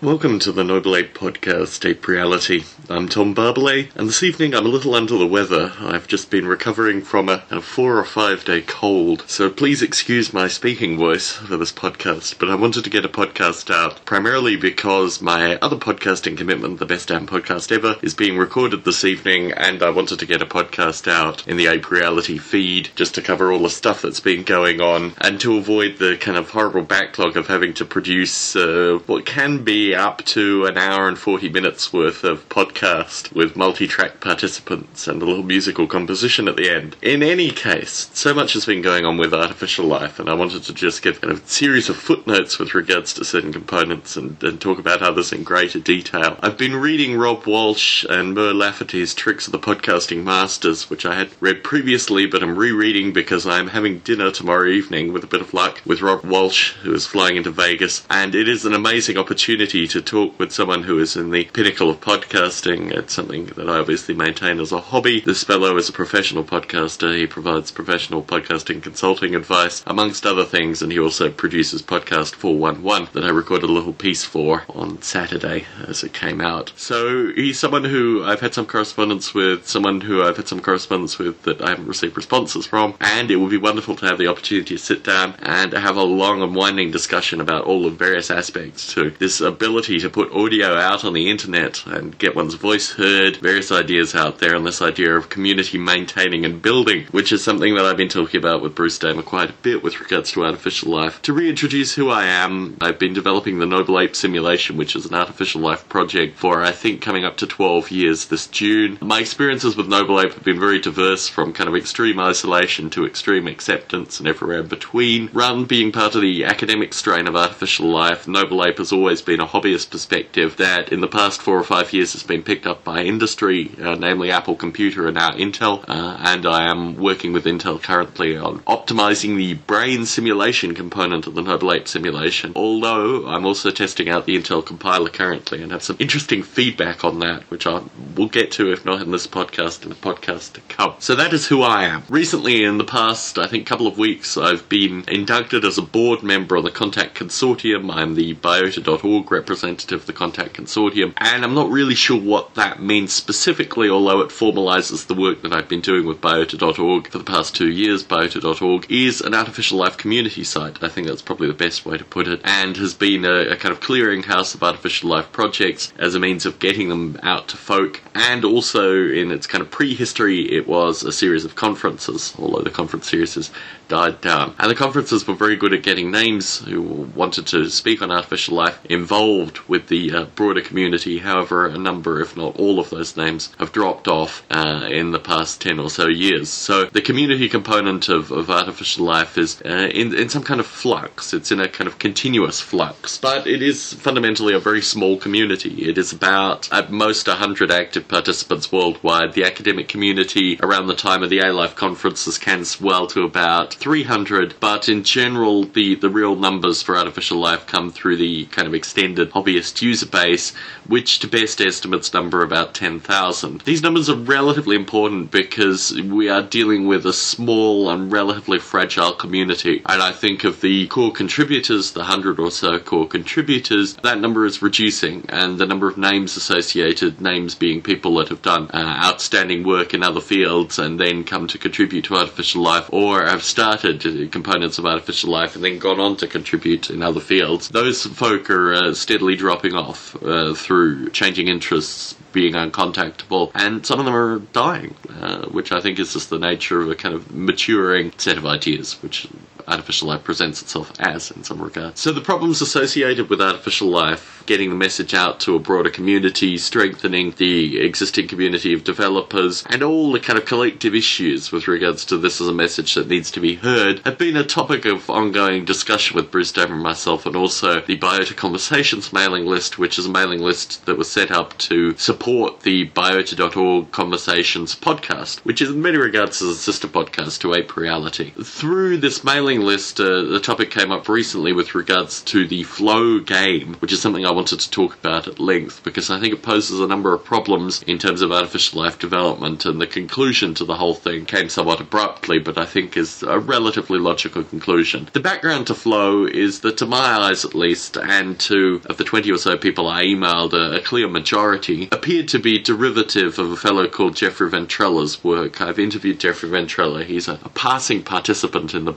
Welcome to the Noble Ape Podcast, Ape Reality. I'm Tom Barbalet, and this evening I'm a little under the weather. I've just been recovering from a, a, four or five day cold, so please excuse my speaking voice for this podcast. But I wanted to get a podcast out primarily because my other podcasting commitment, the Best Damn Podcast Ever, is being recorded this evening, and I wanted to get a podcast out in the Ape Reality feed just to cover all the stuff that's been going on and to avoid the kind of horrible backlog of having to produce uh, what can be up to an hour and 40 minutes worth of podcast with multi track participants and a little musical composition at the end. In any case, so much has been going on with artificial life, and I wanted to just give a series of footnotes with regards to certain components and, and talk about others in greater detail. I've been reading Rob Walsh and Mur Lafferty's Tricks of the Podcasting Masters, which I had read previously, but I'm rereading because I'm having dinner tomorrow evening with a bit of luck with Rob Walsh, who is flying into Vegas, and it is an amazing opportunity to talk with someone who is in the pinnacle of podcasting. It's something that I obviously maintain as a hobby. This fellow is a professional podcaster. He provides professional podcasting consulting advice, amongst other things, and he also produces Podcast 411 that I recorded a little piece for on Saturday as it came out. So he's someone who I've had some correspondence with, someone who I've had some correspondence with that I haven't received responses from, and it would be wonderful to have the opportunity to sit down and have a long and winding discussion about all the various aspects to this ability ability to put audio out on the internet and get one's voice heard, various ideas out there, and this idea of community maintaining and building, which is something that I've been talking about with Bruce Damer quite a bit with regards to artificial life. To reintroduce who I am, I've been developing the Noble Ape Simulation, which is an artificial life project for, I think, coming up to 12 years this June. My experiences with Noble Ape have been very diverse from kind of extreme isolation to extreme acceptance and everywhere in between. Run being part of the academic strain of artificial life, Noble Ape has always been a hobbyist perspective that in the past four or five years has been picked up by industry, uh, namely Apple Computer and now Intel. Uh, and I am working with Intel currently on optimizing the brain simulation component of the Noble Ape simulation. Although I'm also testing out the Intel compiler currently and have some interesting feedback on that, which I will get to if not in this podcast, in the podcast to come. So that is who I am. Recently, in the past, I think, couple of weeks, I've been inducted as a board member of the Contact Consortium. I'm the biota.org representative of the Contact Consortium, and I'm not really sure what that means specifically, although it formalizes the work that I've been doing with biota.org for the past two years. Biota.org is an artificial life community site. I think that's probably the best way to put it, and has been a, a kind of clearinghouse of artificial life projects as a means of getting them out to folk, and also in its kind of prehistory, it was a series of conferences, although the conference series has died down. And the conferences were very good at getting names who wanted to speak on artificial life involved with the uh, broader community. However, a number, if not all of those names, have dropped off uh, in the past 10 or so years. So the community component of, of artificial life is uh, in, in some kind of flux. It's in a kind of continuous flux. But it is fundamentally a very small community. It is about, at most, 100 active participants worldwide. The academic community around the time of the A-Life conferences can swell to about 300, but in general, the, the real numbers for artificial life come through the kind of extended hobbyist user base, which to best estimates number about 10,000. These numbers are relatively important because we are dealing with a small and relatively fragile community. And I think of the core contributors, the 100 or so core contributors, that number is reducing, and the number of names associated, names being people that have done uh, outstanding work in other fields and then come to contribute to artificial life or have started components of artificial life and then gone on to contribute in other fields, those folk are uh, steadily dropping off uh, through changing interests, being uncontactable, and some of them are dying, uh, which I think is just the nature of a kind of maturing set of ideas, which artificial life presents itself as in some regards. So the problems associated with artificial life, getting the message out to a broader community, strengthening the existing community of developers, and all the kind of collective issues with regards to this as a message that needs to be heard, have been a topic of ongoing discussion with Bruce Damer and myself, and also the Biota Conversations mailing list, which is a mailing list that was set up to support the biota.org Conversations podcast, which is in many regards as a sister podcast to Ape Reality. Through this mailing list, uh, the topic came up recently with regards to the Flow game, which is something I wanted to talk about at length because I think it poses a number of problems in terms of artificial life development, and the conclusion to the whole thing came somewhat abruptly, but I think is a relatively logical conclusion. The background to Flow is that, to my eyes at least, and to of the 20 or so people I emailed, a, a clear majority appeared to be derivative of a fellow called Jeffrey Ventrella's work. I've interviewed Jeffrey Ventrella. He's a, a passing participant in the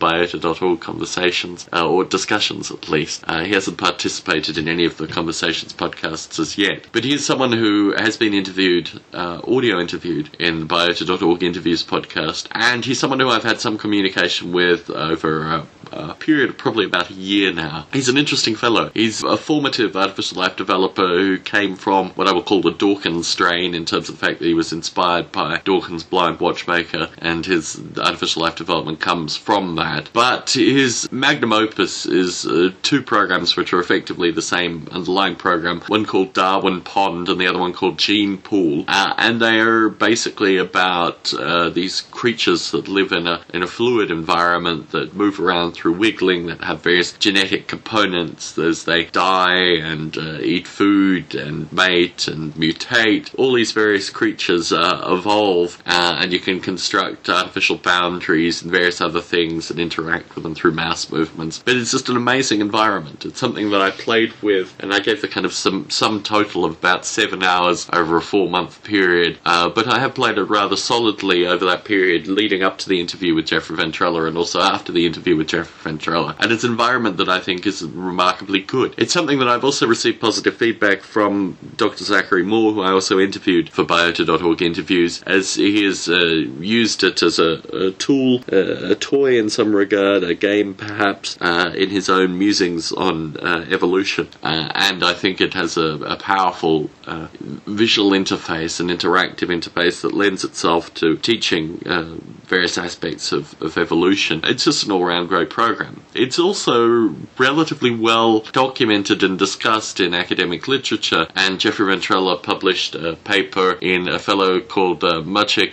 biota.org conversations, uh, or discussions at least. Uh, he hasn't participated in any of the conversations podcasts as yet, but he is someone who has been interviewed, uh, audio interviewed, in the biota.org interviews podcast, and he's someone who I've had some communication with over a, period of probably about a year now. He's an interesting fellow. He's a formative artificial life developer who came from what I would call the Dawkins strain in terms of the fact that he was inspired by Dawkins' Blind Watchmaker, and his artificial life development comes from that. But his magnum opus is uh, two programs which are effectively the same underlying program, one called Darwin Pond and the other one called Gene Pool, uh, and they are basically about uh, these creatures that live in a in a fluid environment that move around through wiggling, that have various genetic components as they die and uh, eat food and mate and mutate. All these various creatures uh, evolve, uh, and you can construct artificial boundaries and various other things and interact with them through mouse movements. But it's just an amazing environment. It's something that I played with, and I gave the kind of some sum total of about seven hours over a four month period. Uh, but I have played it rather solidly over that period, leading up to the interview with Jeffrey Ventrella and also after the interview with Jeffrey Ventrella. And it's environment that I think is remarkably good. It's something that I've also received positive feedback from Dr. Zachary Moore, who I also interviewed for biota.org interviews, as he has uh, used it as a, a tool, uh, a toy in some regard, a game perhaps, uh, in his own musings on uh, evolution. Uh, and I think it has a, a powerful uh, visual interface, an interactive interface that lends itself to teaching uh, various aspects of, of evolution. It's just an all round great program. It's also relatively well documented and discussed in academic literature, and Jeffrey Ventrella published a paper in a fellow called uh, Maciej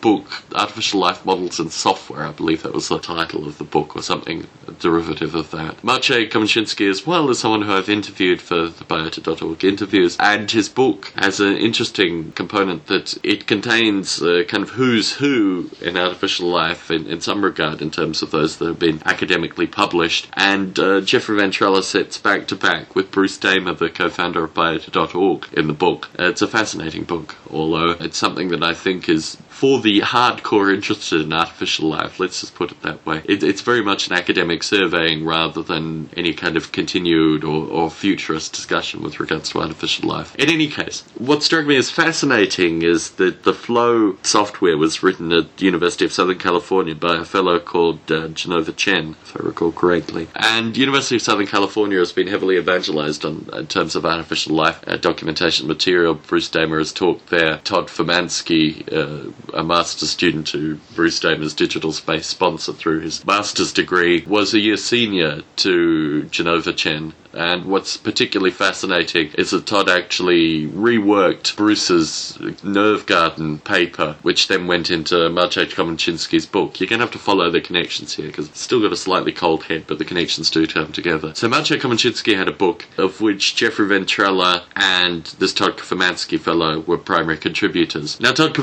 book, Artificial Life Models and Software. I believe that was the title of the book, or something derivative of that. Maciej Komosinski, as well, is someone who I've interviewed for the biota.org interviews, and his book has an interesting component that it contains uh, kind of who's who in artificial life in, in some regard in terms of those that have been academically published. And uh, Jeffrey Ventrella sits back to back with Bruce Damer, the co-founder of biota.org, in the book. Uh, it's a fascinating book, although it's something that I think is for the hardcore interested in artificial life, let's just put it that way. It, it's very much an academic surveying rather than any kind of continued or, or futurist discussion with regards to artificial life. In any case, what struck me as fascinating is that the Flow software was written at the University of Southern California by a fellow called uh, Jenova Chen, if I recall correctly. And University of Southern California has been heavily evangelized on, in terms of artificial life uh, documentation material. Bruce Damer has talked there. Todd Furmanski, uh, a master's student who Bruce Damer's Digital Space sponsor through his master's degree, was a year senior to Jenova Chen. And what's particularly fascinating is that Todd actually reworked Bruce's Nerve Garden paper, which then went into Maciej Komosinski's book. You're going to have to follow the connections here because it's still got a slightly cold head, but the connections do come together. So Maciej Komosinski had a book of which Jeffrey Ventrella and this Todd Furmanski fellow were primary contributors. Now, Todd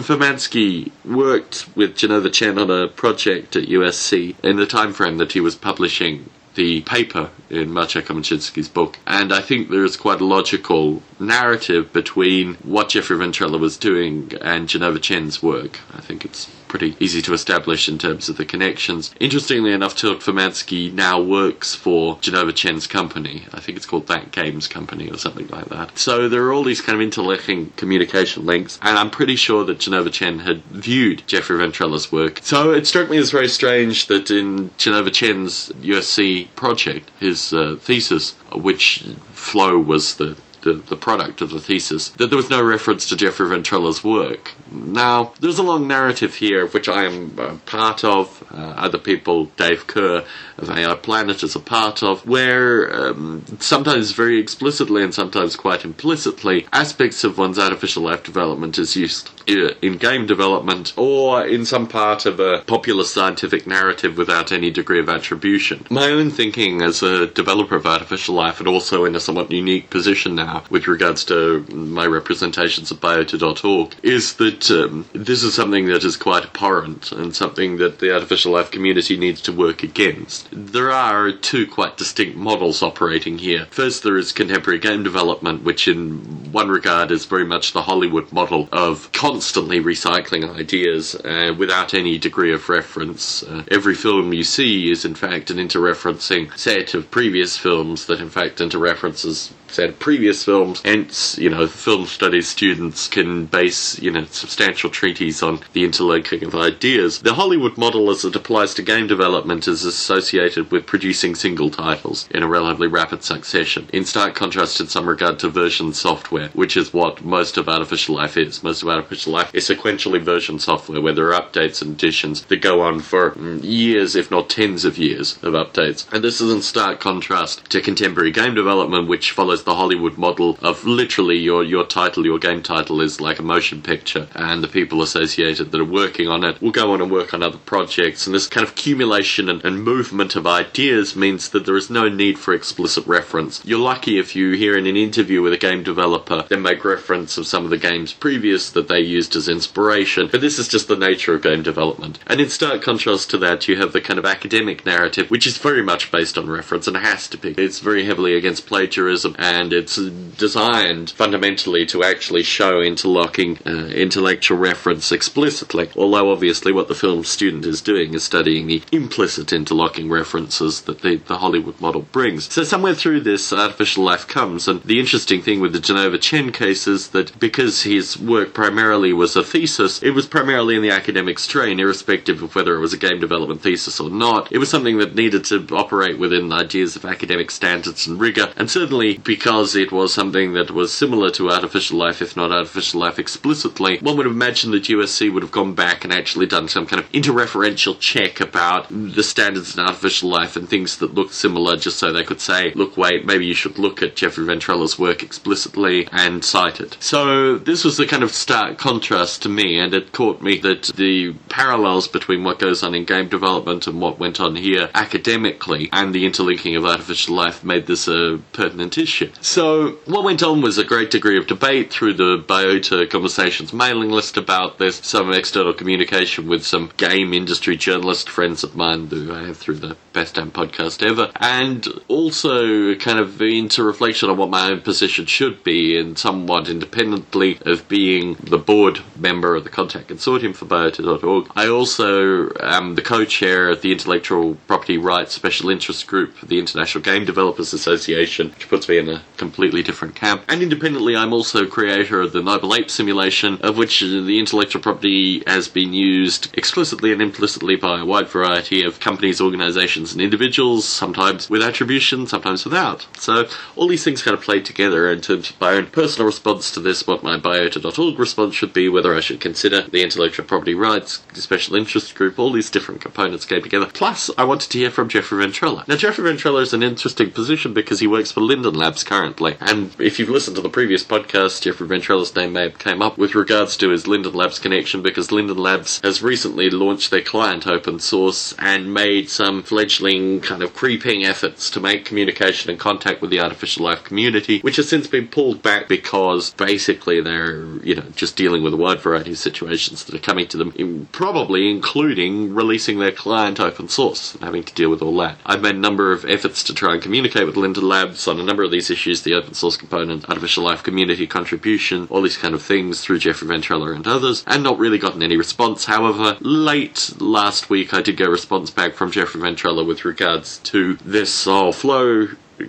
Furmanski worked with Jenova Chen on a project at USC in the time frame that he was publishing the paper in Maciej Komosinski's book. And I think there is quite a logical narrative between what Jeffrey Ventrella was doing and Jenova Chen's work. I think it's pretty easy to establish in terms of the connections. Interestingly enough, Todd Furmanski now works for Jenova Chen's company. I think it's called That Games Company or something like that. So there are all these kind of interlinking communication links, and I'm pretty sure that Jenova Chen had viewed Jeffrey Ventrella's work. So it struck me as very strange that in Jenova Chen's USC project, his uh, thesis, which Flow was the the, the product of the thesis, that there was no reference to Jeffrey Ventrella's work. Now, there's a long narrative here, which I am uh, part of, uh, other people, Dave Kerr of AI Planet is a part of, where um, sometimes very explicitly and sometimes quite implicitly, aspects of one's artificial life development is used in game development or in some part of a popular scientific narrative without any degree of attribution. My own thinking as a developer of artificial life and also in a somewhat unique position now with regards to my representations at biota.org is that um, this is something that is quite abhorrent and something that the artificial life community needs to work against. There are two quite distinct models operating here. First, there is contemporary game development, which in one regard is very much the Hollywood model of constantly recycling ideas uh, without any degree of reference. Uh, every film you see is in fact an interreferencing set of previous films that in fact interreferences said previous films, hence, you know, film studies students can base, you know, substantial treatises on the interlinking of ideas. The Hollywood model as it applies to game development is associated with producing single titles in a relatively rapid succession, in stark contrast in some regard to version software, which is what most of artificial life is. Most of artificial life is sequentially version software, where there are updates and additions that go on for mm, years, if not tens of years, of updates. And this is in stark contrast to contemporary game development, which follows the Hollywood model of literally your, your title, your game title is like a motion picture, and the people associated that are working on it will go on and work on other projects. And this kind of accumulation and, and movement of ideas means that there is no need for explicit reference. You're lucky if you hear in an interview with a game developer, they make reference of some of the games previous that they used as inspiration, but this is just the nature of game development. And in stark contrast to that, you have the kind of academic narrative, which is very much based on reference and has to be. It's very heavily against plagiarism and it's designed fundamentally to actually show interlocking uh, intellectual reference explicitly. Although obviously what the film student is doing is studying the implicit interlocking references that the, the Hollywood model brings. So somewhere through this, artificial life comes, and the interesting thing with the Jenova Chen case is that because his work primarily was a thesis, it was primarily in the academic strain, irrespective of whether it was a game development thesis or not. It was something that needed to operate within the ideas of academic standards and rigor, and certainly because it was something that was similar to artificial life, if not artificial life explicitly, one would imagine that USC would have gone back and actually done some kind of interreferential check about the standards in artificial life and things that looked similar, just so they could say, look, wait, maybe you should look at Jeffrey Ventrella's work explicitly and cite it. So this was the kind of stark contrast to me, and it caught me that the parallels between what goes on in game development and what went on here academically and the interlinking of artificial life made this a pertinent issue. So what went on was a great degree of debate through the Biota Conversations mailing list about this, some external communication with some game industry journalist friends of mine who I have through the Best Damn podcast ever, and also kind of into reflection on what my own position should be, and somewhat independently of being the board member of the Contact Consortium for Biota.org. I also am the co-chair of the Intellectual Property Rights Special Interest Group, the International Game Developers Association, which puts me in a completely different camp. And independently, I'm also creator of the Noble Ape simulation, of which the intellectual property has been used explicitly and implicitly by a wide variety of companies, organizations, and individuals, sometimes with attribution, sometimes without. So all these things kind of play together in terms of my own personal response to this, what my biota.org response should be, whether I should consider the intellectual property rights, special interest group, all these different components came together. Plus, I wanted to hear from Jeffrey Ventrella. Now, Jeffrey Ventrella is an interesting position because he works for Linden Labs currently. And if you've listened to the previous podcast, Jeffrey Ventrella's name may have came up with regards to his Linden Labs connection because Linden Labs has recently launched their client open source and made some fledgling kind of creeping efforts to make communication and contact with the artificial life community, which has since been pulled back because basically they're, you know, just dealing with a wide variety of situations that are coming to them, in, probably including releasing their client open source and having to deal with all that. I've made a number of efforts to try and communicate with Linden Labs on a number of these issues, the open source component, artificial life community contribution, all these kind of things through Jeffrey Ventrella and others, and not really gotten any response. However, late last week I did get a response back from Jeffrey Ventrella with regards to this whole flow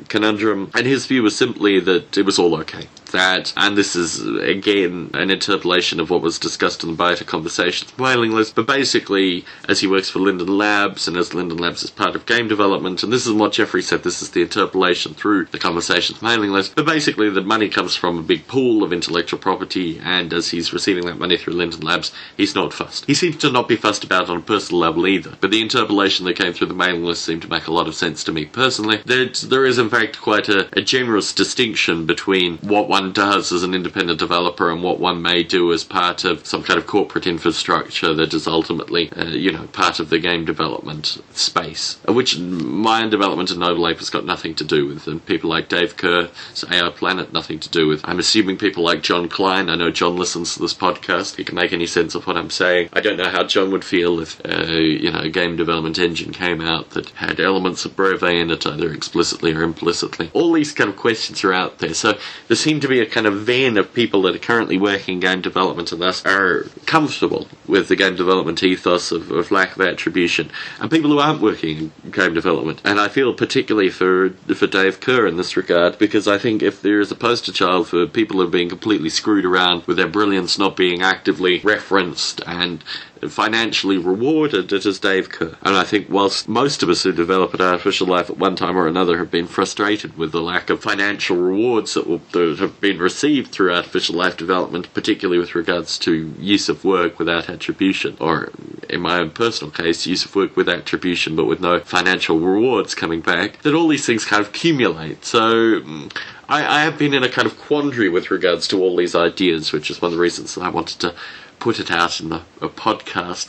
conundrum, and his view was simply that it was all okay. That, and this is again an interpolation of what was discussed in the Biota Conversations mailing list, but basically, as he works for Linden Labs and as Linden Labs is part of game development, and this is what Jeffrey said, this is the interpolation through the Conversations mailing list, but basically the money comes from a big pool of intellectual property, and as he's receiving that money through Linden Labs, he's not fussed. He seems to not be fussed about on a personal level either, but the interpolation that came through the mailing list seemed to make a lot of sense to me personally. There, there is, in fact, quite a, a generous distinction between what one does as an independent developer and what one may do as part of some kind of corporate infrastructure that is ultimately, uh, you know, part of the game development space, which my development at Noble Ape has got nothing to do with, and people like Dave Kerr, AI Planet, nothing to do with. I'm assuming people like Jon Klein. I know John listens to this podcast. He can make any sense of what I'm saying. I don't know how John would feel if, uh, you know, a game development engine came out that had elements of Breve in it, either explicitly or implicitly. All these kind of questions are out there. So there seem to be a kind of vein of people that are currently working in game development and thus are comfortable with the game development ethos of, of lack of attribution, and people who aren't working in game development. And I feel particularly for for Dave Kerr in this regard because I think if there is a poster child for people who are being completely screwed around with their brilliance not being actively referenced and financially rewarded, it is Dave Kerr. And I think whilst most of us who develop an artificial life at one time or another have been frustrated with the lack of financial rewards that, will, that have been received through artificial life development, particularly with regards to use of work without attribution, or in my own personal case, use of work with attribution but with no financial rewards coming back, that all these things kind of accumulate. So mm, I, I have been in a kind of quandary with regards to all these ideas, which is one of the reasons that I wanted to put it out in a, a podcast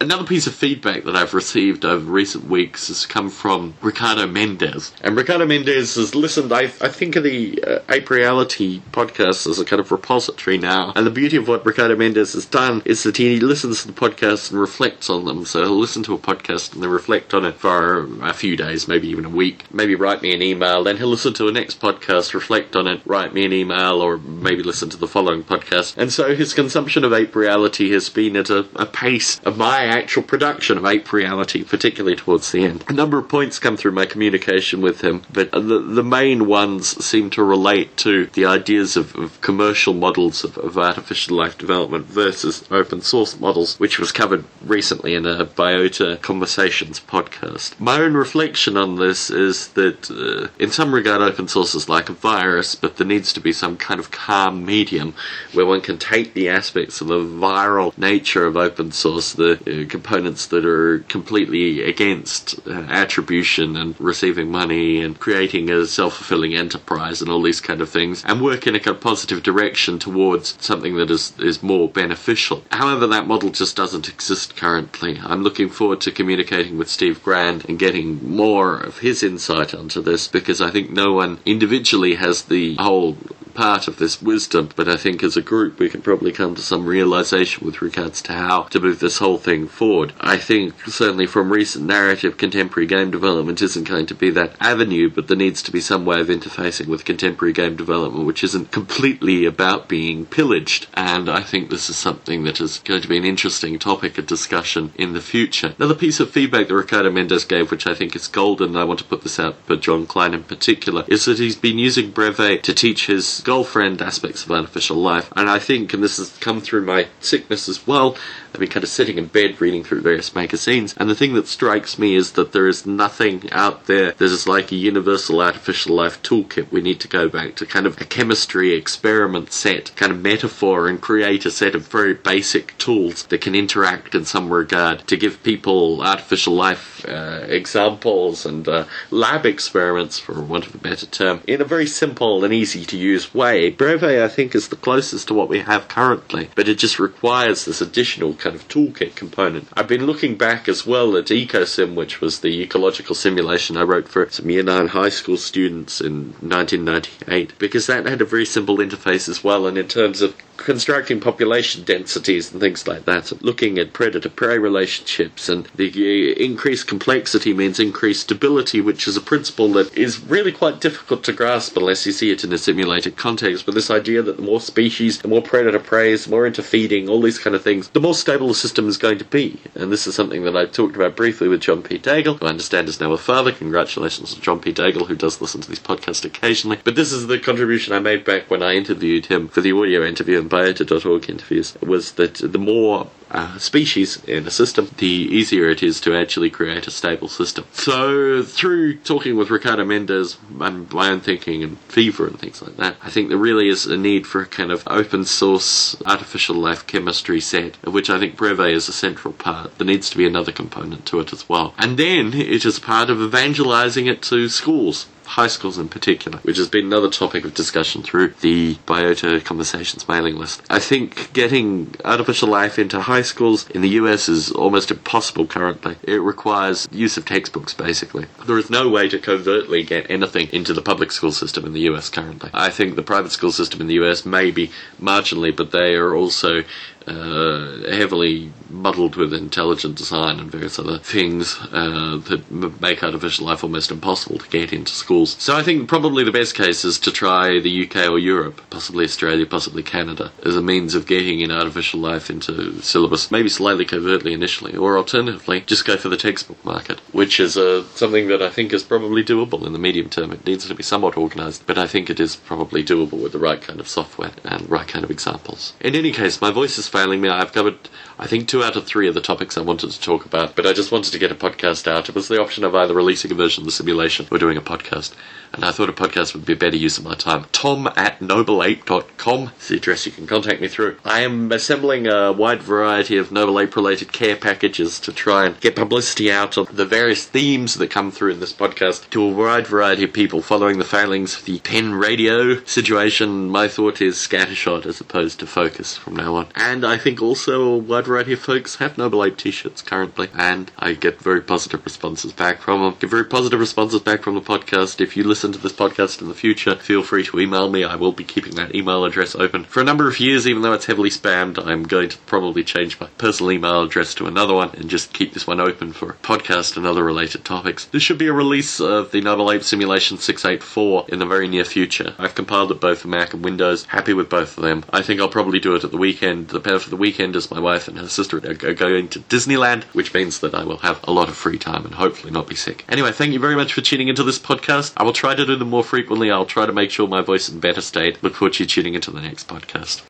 Another piece of feedback that I've received over recent weeks has come from Ricardo Mendez. And Ricardo Mendez has listened, I, I think, of the uh, Ape Reality podcast as a kind of repository now. And the beauty of what Ricardo Mendez has done is that he listens to the podcast and reflects on them. So he'll listen to a podcast and then reflect on it for a few days, maybe even a week. Maybe write me an email. Then he'll listen to the next podcast, reflect on it, write me an email, or maybe listen to the following podcast. And so his consumption of Ape Reality has been at a, a pace of my actual production of Ape Reality, particularly towards the end. A number of points come through my communication with him, but the, the main ones seem to relate to the ideas of, of commercial models of, of, artificial life development versus open source models, which was covered recently in a Biota Conversations podcast. My own reflection on this is that, uh, in some regard, open source is like a virus, but there needs to be some kind of calm medium where one can take the aspects of the viral nature of open source, the uh, components that are completely against uh, attribution and receiving money and creating a self-fulfilling enterprise and all these kind of things, and work in a kind of positive direction towards something that is is more beneficial. However, that model just doesn't exist currently. I'm looking forward to communicating with Steve Grand and getting more of his insight onto this because I think no one individually has the whole part of this wisdom, but I think as a group we can probably come to some realization with regards to how to move this whole thing forward. I think certainly from recent narrative, contemporary game development isn't going to be that avenue, but there needs to be some way of interfacing with contemporary game development which isn't completely about being pillaged. And I think this is something that is going to be an interesting topic of discussion in the future. Another piece of feedback that Ricardo Mendez gave, which I think is golden, and I want to put this out for Jon Klein in particular, is that he's been using Breve to teach his girlfriend aspects of artificial life. And I think, and this has come through my sickness as well, I've been kind of sitting in bed reading through various magazines, and the thing that strikes me is that there is nothing out there that is like a universal artificial life toolkit. We need to go back to kind of a chemistry experiment set, kind of metaphor, and create a set of very basic tools that can interact in some regard to give people artificial life uh, examples and uh, lab experiments, for want of a better term, in a very simple and easy to use way. Breve, I think, is the closest to what we have currently, but it just requires this additional kind of toolkit component. I've been looking back as well at EcoSim, which was the ecological simulation I wrote for some year nine high school students in 1998, because that had a very simple interface as well, and in terms of constructing population densities and things like that, looking at predator prey relationships, and the increased complexity means increased stability, which is a principle that is really quite difficult to grasp unless you see it in a simulated context. But this idea that the more species, the more predator preys, the more interfeeding, all these kind of things, the more stable the system is going to be. And this is something that I talked about briefly with John P. Daigle, who I understand is now a father. Congratulations to John P. Daigle, who does listen to these podcasts occasionally. But this is the contribution I made back when I interviewed him for the audio interview and biota.org interviews, was that the more uh, species in a system, the easier it is to actually create a stable system. So, through talking with Ricardo Mendez and my own thinking and Fever and things like that, I think there really is a need for a kind of open source artificial life chemistry set, of which I think Breve is a central part. There needs to be another component to it as well. And then it is part of evangelizing it to schools high schools in particular, which has been another topic of discussion through the Biota Conversations mailing list. I think getting artificial life into high schools in the US is almost impossible currently. It requires use of textbooks, basically. There is no way to covertly get anything into the public school system in the US currently. I think the private school system in the US may be marginally, but they are also uh, heavily muddled with intelligent design and various other things uh, that make artificial life almost impossible to get into schools. So I think probably the best case is to try the UK or Europe, possibly Australia, possibly Canada, as a means of getting in artificial life into syllabus, maybe slightly covertly initially, or alternatively, just go for the textbook market, which is uh, something that I think is probably doable in the medium term. It needs to be somewhat organised, but I think it is probably doable with the right kind of software and right kind of examples. In any case, my voice is failing me. I've covered, I think, two out of three of the topics I wanted to talk about, but I just wanted to get a podcast out. It was the option of either releasing a version of the simulation or doing a podcast, and I thought a podcast would be a better use of my time. Tom at nobleape.com is the address you can contact me through. I am assembling a wide variety of Noble Ape related care packages to try and get publicity out of the various themes that come through in this podcast to a wide variety of people following the failings of the pen radio situation. My thought is scattershot as opposed to focus from now on. And I think also a wide variety of folks have Noble Ape t-shirts currently, and I get very positive responses back from them. Get very positive responses back from the podcast. If you listen to this podcast in the future, feel free to email me. I will be keeping that email address open for a number of years, even though it's heavily spammed. I'm going to probably change my personal email address to another one and just keep this one open for podcast and other related topics. There should be a release of the Noble Ape Simulation 684 in the very near future. I've compiled it both for Mac and Windows. Happy with both of them. I think I'll probably do it at the weekend. The for the weekend is my wife and her sister are going to Disneyland, which means that I will have a lot of free time and hopefully not be sick. Anyway, thank you very much for tuning into this podcast. I will try to do them more frequently. I'll try to make sure my voice is in better state. Look forward to you tuning into the next podcast.